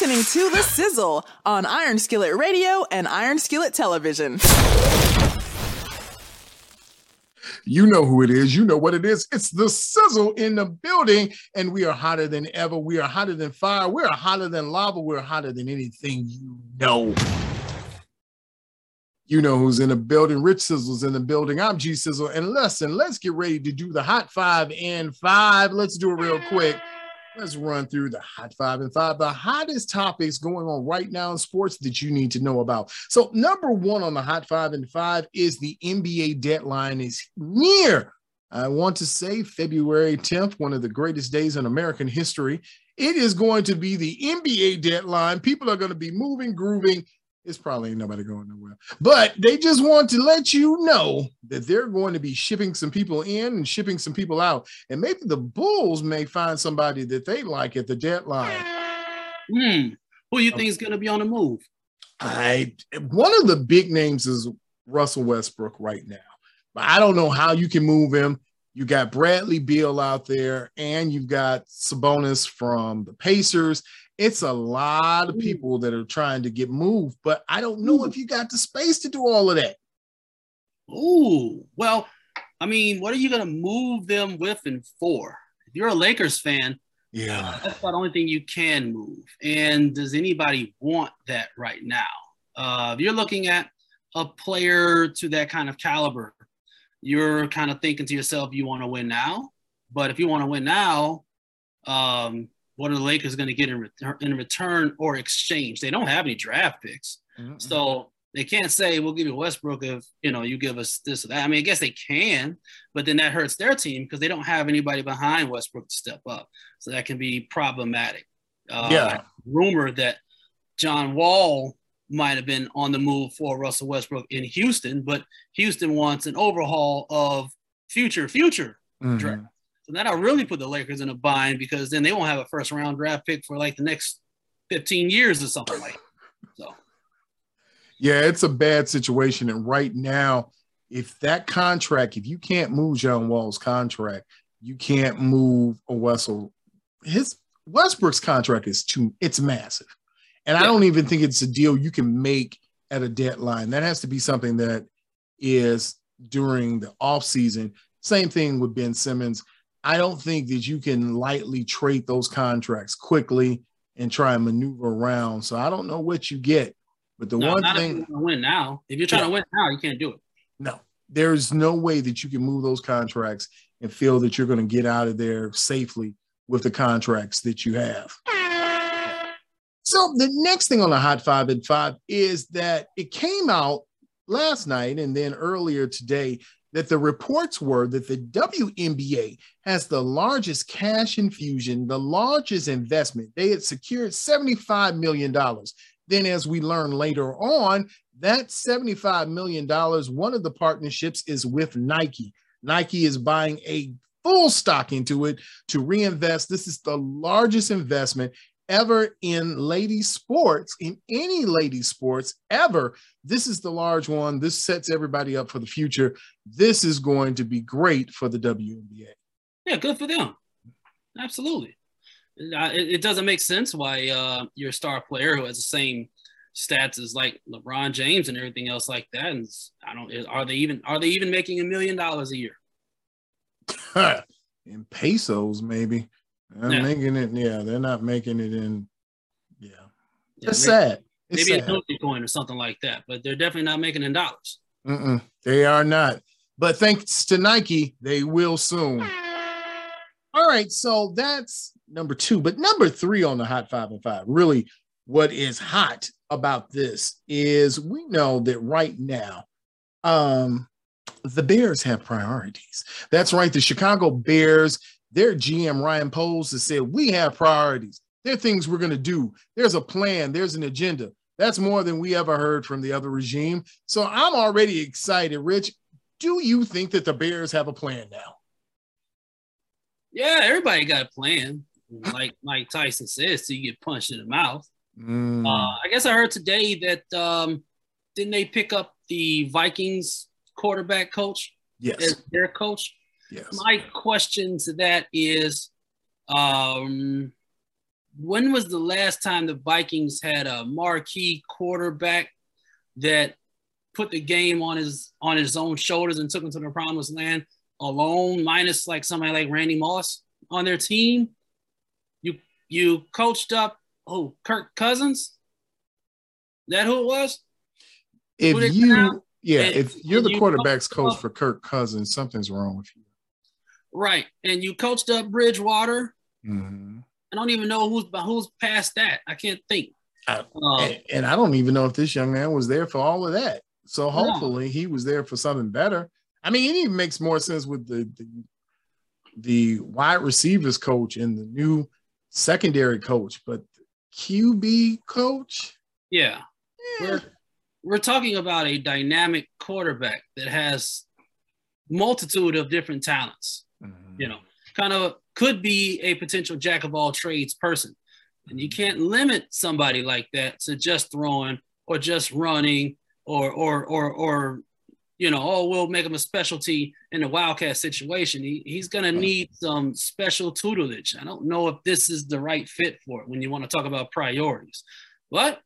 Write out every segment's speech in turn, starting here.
listening to The Sizzle on Iron Skillet Radio and Iron Skillet Television. You know who it is. You know what it is. It's the sizzle in the building, and we are hotter than ever. We are hotter than fire. We're hotter than lava. We're hotter than anything you know. You know who's in the building. Rich Sizzle's in the building. I'm G Sizzle. And listen, let's get ready to do the hot five and five. Let's do it real quick. Let's run through the hot five and five, the hottest topics going on right now in sports that you need to know about. So, number one on the hot five and five is the NBA deadline is near. I want to say February 10th, one of the greatest days in American history. It is going to be the NBA deadline. People are going to be moving, grooving, it's probably ain't nobody going nowhere. But they just want to let you know that they're going to be shipping some people in and shipping some people out. And maybe the Bulls may find somebody that they like at the deadline. Hmm. Who you think is going to be on the move? I one of the big names is Russell Westbrook right now. But I don't know how you can move him. You got Bradley Beal out there, and you've got Sabonis from the Pacers, it's a lot of people that are trying to get moved, but I don't know if you got the space to do all of that. Oh, well, I mean, what are you going to move them with and for? If you're a Lakers fan, yeah, that's about the only thing you can move. And does anybody want that right now? Uh, if you're looking at a player to that kind of caliber, you're kind of thinking to yourself, you want to win now. But if you want to win now, um, what are the Lakers going to get in, return, in return or exchange? They don't have any draft picks, mm-hmm. so they can't say we'll give you Westbrook if you know you give us this or that. I mean, I guess they can, but then that hurts their team because they don't have anybody behind Westbrook to step up, so that can be problematic. Uh, yeah, rumor that John Wall might have been on the move for Russell Westbrook in Houston, but Houston wants an overhaul of future future mm-hmm. draft. So that'll really put the Lakers in a bind because then they won't have a first round draft pick for like the next 15 years or something like So yeah, it's a bad situation. And right now, if that contract, if you can't move John Wall's contract, you can't move a Wessel. His Westbrook's contract is too, it's massive. And yeah. I don't even think it's a deal you can make at a deadline. That has to be something that is during the off season. Same thing with Ben Simmons. I don't think that you can lightly trade those contracts quickly and try and maneuver around. So I don't know what you get. But the no, one thing to win now. If you're trying yeah. to win now, you can't do it. No, there's no way that you can move those contracts and feel that you're going to get out of there safely with the contracts that you have. So the next thing on the hot five and five is that it came out last night and then earlier today that the reports were that the WNBA has the largest cash infusion, the largest investment. They had secured $75 million. Then, as we learn later on, that $75 million, one of the partnerships is with Nike. Nike is buying a full stock into it to reinvest. This is the largest investment ever in lady sports, in any lady sports ever. This is the large one. This sets everybody up for the future. This is going to be great for the WNBA. Yeah, good for them. Absolutely. It, it doesn't make sense why uh, your star player who has the same stats as like LeBron James and everything else like that. And I don't. Are they even? Are they even making a million dollars a year? in pesos, maybe. They're yeah. making it. Yeah, they're not making it in. Yeah, yeah it's maybe, sad. It's maybe sad. a coin or something like that, but they're definitely not making in dollars. Mm-mm, they are not. But thanks to Nike, they will soon. All right, so that's number two. But number three on the hot five and five, really, what is hot about this is we know that right now, um, the Bears have priorities. That's right. The Chicago Bears their GM, Ryan Poles, has said, We have priorities. There are things we're going to do. There's a plan, there's an agenda. That's more than we ever heard from the other regime. So I'm already excited. Rich, do you think that the Bears have a plan now? Yeah, everybody got a plan. Like Mike Tyson says, so you get punched in the mouth. Mm. Uh, I guess I heard today that um, didn't they pick up the Vikings quarterback coach yes. their coach? Yes. My question to that is, um, when was the last time the Vikings had a marquee quarterback that put the game on his on his own shoulders and took him to the promised land alone, minus like somebody like Randy Moss on their team? You you coached up oh Kirk Cousins? That who it was? If you yeah, and, if you're the you quarterback's coach up, for Kirk Cousins, something's wrong with you. Right. And you coached up Bridgewater. Mm-hmm. I don't even know who's who's past that. I can't think. I, um, and, and, I don't even know if this young man was there for all of that. So hopefully no. he was there for something better. I mean, it even makes more sense with the, the the wide receivers coach and the new secondary coach, but QB coach. Yeah. yeah. We're, we're talking about a dynamic quarterback that has multitude of different talents. Mm-hmm. You know, kind of could be a potential jack of all trades person. And you can't limit somebody like that to just throwing or just running or or or or you know, oh, we'll make him a specialty in a wildcat situation. He, he's going to need some special tutelage. I don't know if this is the right fit for it when you want to talk about priorities. But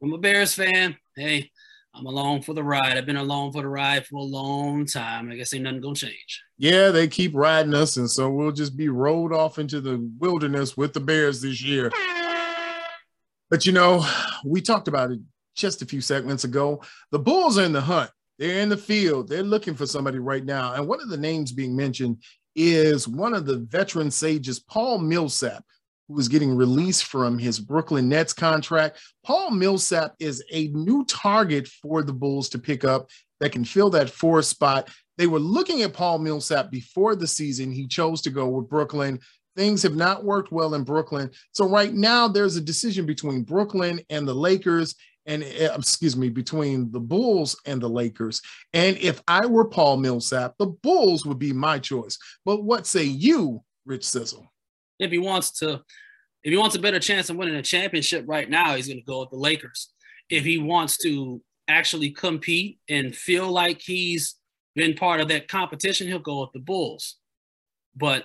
I'm a Bears fan. Hey, I'm along for the ride. I've been along for the ride for a long time. I guess ain't nothing gonna change. Yeah, they keep riding us, and so we'll just be rolled off into the wilderness with the Bears this year. But you know, we talked about it just a few segments ago. The Bulls are in the hunt. They're in the field. They're looking for somebody right now. And one of the names being mentioned is one of the veteran sages, Paul Millsap, who is getting released from his Brooklyn Nets contract. Paul Millsap is a new target for the Bulls to pick up that can fill that four spot. They were looking at Paul Millsap before the season. He chose to go with Brooklyn. Things have not worked well in Brooklyn. So right now there's a decision between Brooklyn and the Lakers and eh, excuse me, between the Bulls and the Lakers. And if I were Paul Millsap, the Bulls would be my choice. But what say you, Rich Sizzle? If he wants to, if he wants a better chance of winning a championship right now, he's going to go with the Lakers. If he wants to actually compete and feel like he's been part of that competition, he'll go with the Bulls. But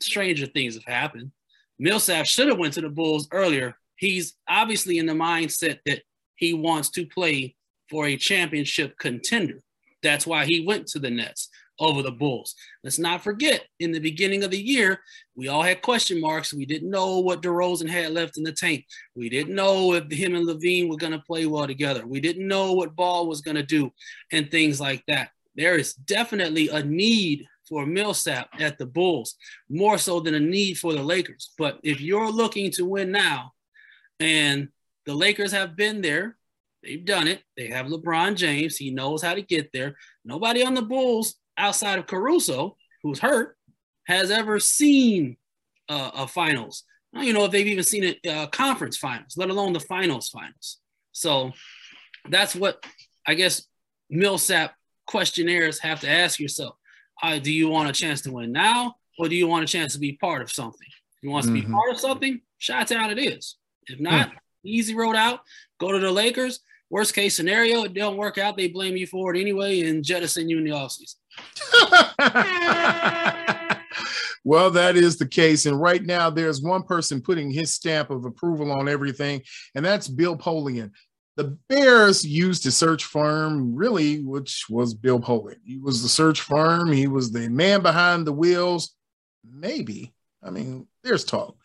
stranger things have happened. Millsap should have went to the Bulls earlier. He's obviously in the mindset that he wants to play for a championship contender. That's why he went to the Nets over the Bulls. Let's not forget, in the beginning of the year, we all had question marks. We didn't know what DeRozan had left in the tank. We didn't know if him and LaVine were going to play well together. We didn't know what Ball was going to do and things like that. There is definitely a need for Millsap at the Bulls, more so than a need for the Lakers. But if you're looking to win now, and the Lakers have been there, they've done it. They have LeBron James. He knows how to get there. Nobody on the Bulls outside of Caruso, who's hurt, has ever seen uh, a finals. I don't even know if they've even seen a uh, conference finals, let alone the finals finals. So that's what I guess Millsap questionnaires have to ask yourself. Uh, do you want a chance to win now, or do you want a chance to be part of something? If you want mm-hmm. to be mm-hmm. part of something, shout out it is. If not, mm. easy road out, go to the Lakers. Worst case scenario, it don't work out. They blame you for it anyway and jettison you in the offseason. well, that is the case. And right now, there's one person putting his stamp of approval on everything, and that's Bill Polian. The Bears used a search firm, really, which was Bill Polian. He was the search firm, he was the man behind the wheels. Maybe. I mean, there's talk.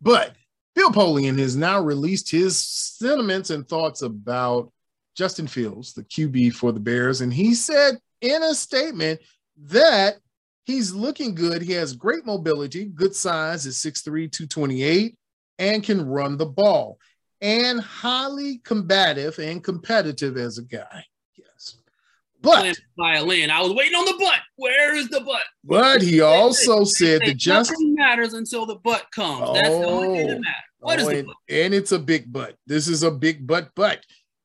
But Bill Polian has now released his sentiments and thoughts about Justin Fields, the QB for the Bears. And he said in a statement that he's looking good. He has great mobility, good size is 6'3, 228, and can run the ball, and highly combative and competitive as a guy. Yes. But violin, I was waiting on the butt. Where is the butt? But he also said that just matters until the butt comes. Oh, That's the only thing that oh. matters. What oh, is and, and it's a big butt. This is a big butt, but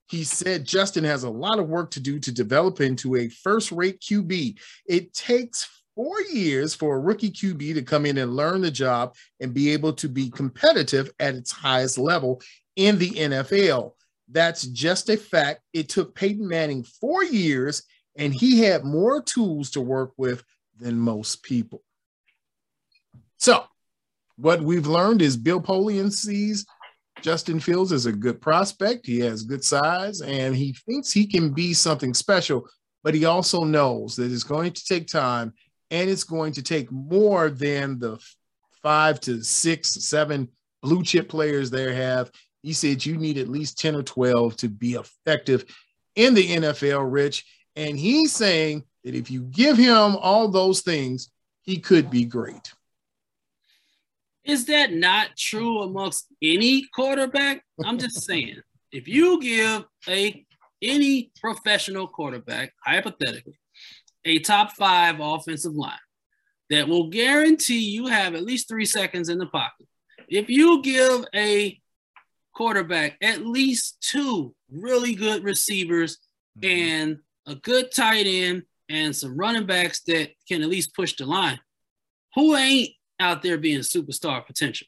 he said Justin has a lot of work to do to develop into a first rate QB. It takes four years for a rookie QB to come in and learn the job and be able to be competitive at its highest level in the NFL. That's just a fact. It took Peyton Manning four years, and he had more tools to work with than most people. So, what we've learned is Bill Polian sees Justin Fields is a good prospect. He has good size and he thinks he can be something special, but he also knows that it's going to take time and it's going to take more than the five to six, seven blue chip players there have. He said you need at least 10 or 12 to be effective in the NFL, Rich. And he's saying that if you give him all those things, he could be great. Is that not true amongst any quarterback? I'm just saying, if you give a any professional quarterback, hypothetically, a top five offensive line that will guarantee you have at least three seconds in the pocket. If you give a quarterback at least two really good receivers mm-hmm. and a good tight end and some running backs that can at least push the line, who ain't out there being superstar potential.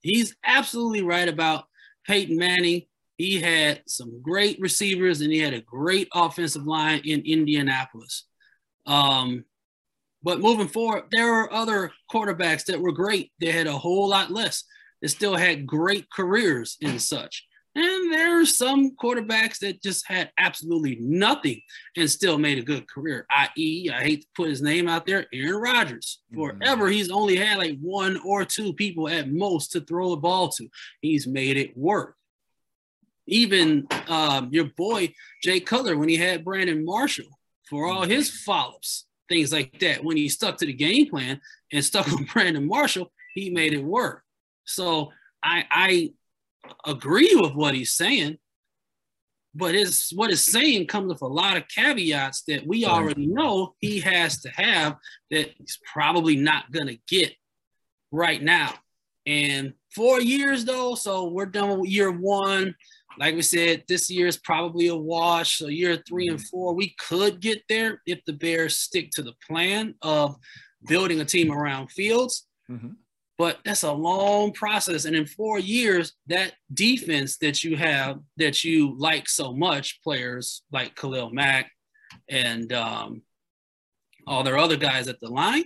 He's absolutely right about Peyton Manning. He had some great receivers and he had a great offensive line in Indianapolis. Um, but moving forward, there were other quarterbacks that were great. They had a whole lot less. They still had great careers and such. And there are some quarterbacks that just had absolutely nothing and still made a good career. I.e., I hate to put his name out there, Aaron Rodgers. Mm-hmm. Forever, he's only had like one or two people at most to throw the ball to. He's made it work. Even um, your boy Jay Cutler, when he had Brandon Marshall for all mm-hmm. his follow-ups, things like that, when he stuck to the game plan and stuck with Brandon Marshall, he made it work. So I, I agree with what he's saying, but his what he's saying comes with a lot of caveats that we already know he has to have that he's probably not gonna get right now. And four years though, so we're done with year one. Like we said, this year is probably a wash. So year three and four, we could get there if the Bears stick to the plan of building a team around Fields. Mm-hmm but that's a long process. And in four years, that defense that you have that you like so much, players like Khalil Mack and um, all their other guys at the line,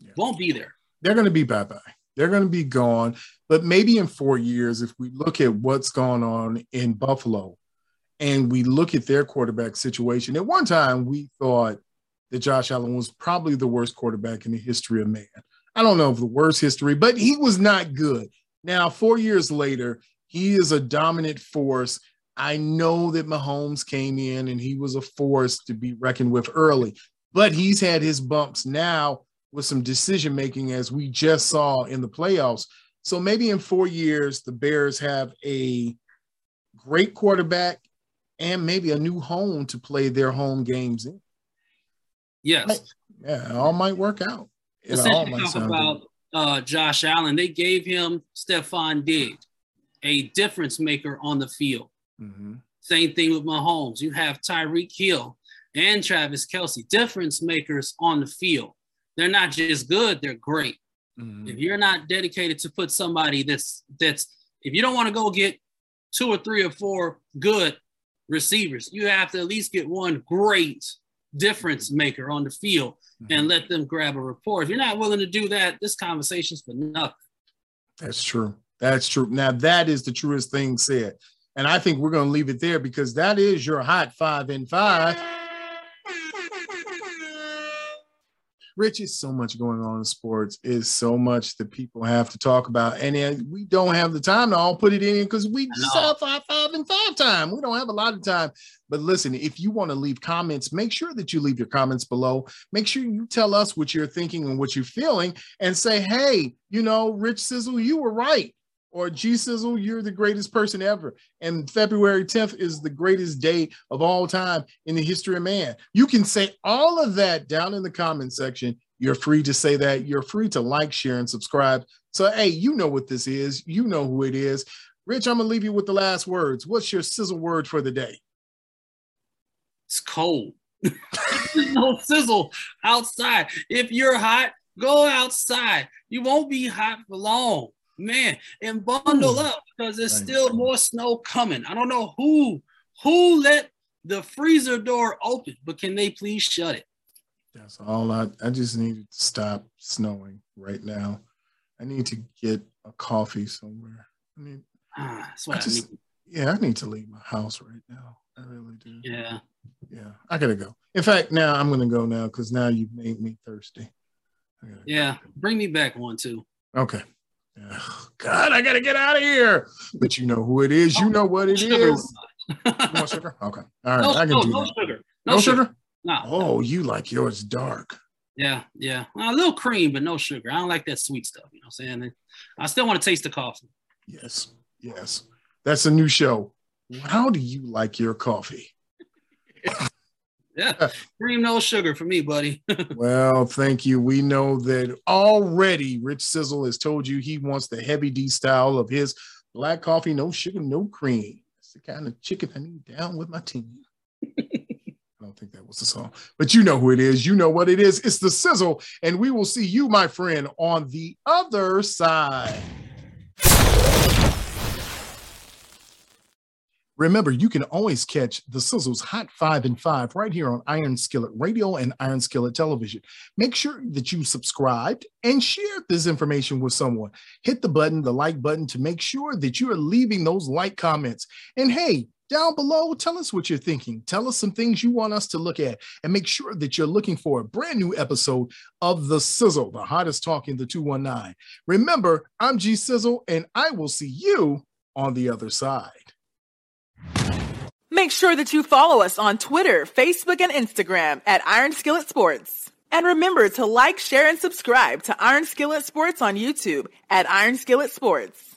yeah. won't be there. They're going to be bye bye. They're going to be gone. But maybe in four years, if we look at what's going on in Buffalo and we look at their quarterback situation, at one time we thought that Josh Allen was probably the worst quarterback in the history of man. I don't know if the worst history, but he was not good. Now, four years later, he is a dominant force. I know that Mahomes came in and he was a force to be reckoned with early, but he's had his bumps now with some decision making, as we just saw in the playoffs. So maybe in four years, the Bears have a great quarterback and maybe a new home to play their home games in. Yes. Yeah, all might work out essentially talk about uh, Josh Allen. They gave him Stefon Diggs, a difference maker on the field. Mm-hmm. Same thing with Mahomes. You have Tyreek Hill and Travis Kelce, difference makers on the field. They're not just good; they're great. Mm-hmm. If you're not dedicated to put somebody that's that's if you don't want to go get two or three or four good receivers, you have to at least get one great difference maker on the field mm-hmm. and let them grab a report. If you're not willing to do that, this conversation's for nothing. That's true. That's true. Now that is the truest thing said. And I think we're going to leave it there because that is your hot five and five. Rich, is so much going on in sports. Is so much that people have to talk about, and we don't have the time to all put it in because we just have five, five, and five time. We don't have a lot of time. But listen, if you want to leave comments, make sure that you leave your comments below. Make sure you tell us what you're thinking and what you're feeling, and say, hey, you know, Rich Sizzle, you were right or G Sizzle, oh, you're the greatest person ever. And February 10th is the greatest day of all time in the history of man. You can say all of that down in the comment section. You're free to say that. You're free to like, share, and subscribe. So, hey, you know what this is. You know who it is. Rich, I'm going to leave you with the last words. What's your sizzle word for the day? It's cold. no sizzle outside. If you're hot, go outside. You won't be hot for long man, and bundle Ooh. up because there's still more snow coming. I don't know who who let the freezer door open, but can they please shut it? That's all I I just need to stop snowing right now. I need to get a coffee somewhere. I mean, Ah, that's what I I, just, need. yeah, I need to leave my house right now. I really do. Yeah. Yeah, I gotta go. In fact, now I'm gonna go now because now you've made me thirsty. Yeah. Bring me back one too. Okay. Yeah. God, I gotta get out of here. But you know who it is. You oh, know what it Sugar. is. You want sugar? Okay. All right. no, I can no, do no that. sugar. No, sugar? No. Oh, you like yours dark. Yeah, yeah. Well, a little cream, but no sugar. I don't like that sweet stuff. You know what I'm saying? I still want to taste the coffee. Yes. Yes. That's a new show. How do you like your coffee? Yeah. cream, no sugar for me, buddy. Well, thank you. We know that already Rich Sizzle has told you he wants the heavy D style of his black coffee, no sugar, no cream. That's the kind of chicken I need down with my team. I don't think that was the song, but you know who it is. You know what it is. It's the Sizzle, and we will see you, my friend, on the other side. Remember, you can always catch the Sizzle's Hot Five and Five right here on Iron Skillet Radio and Iron Skillet Television. Make sure that you subscribed and share this information with someone. Hit the button, the like button, to make sure that you are leaving those like comments. And hey, down below, tell us what you're thinking. Tell us some things you want us to look at, and make sure that you're looking for a brand new episode of The Sizzle, the hottest talk in the 219. Remember, I'm G Sizzle, and I will see you on the other side. Make sure that you follow us on Twitter, Facebook, and Instagram at Iron Skillet Sports. And remember to like, share, and subscribe to Iron Skillet Sports on YouTube at Iron Skillet Sports.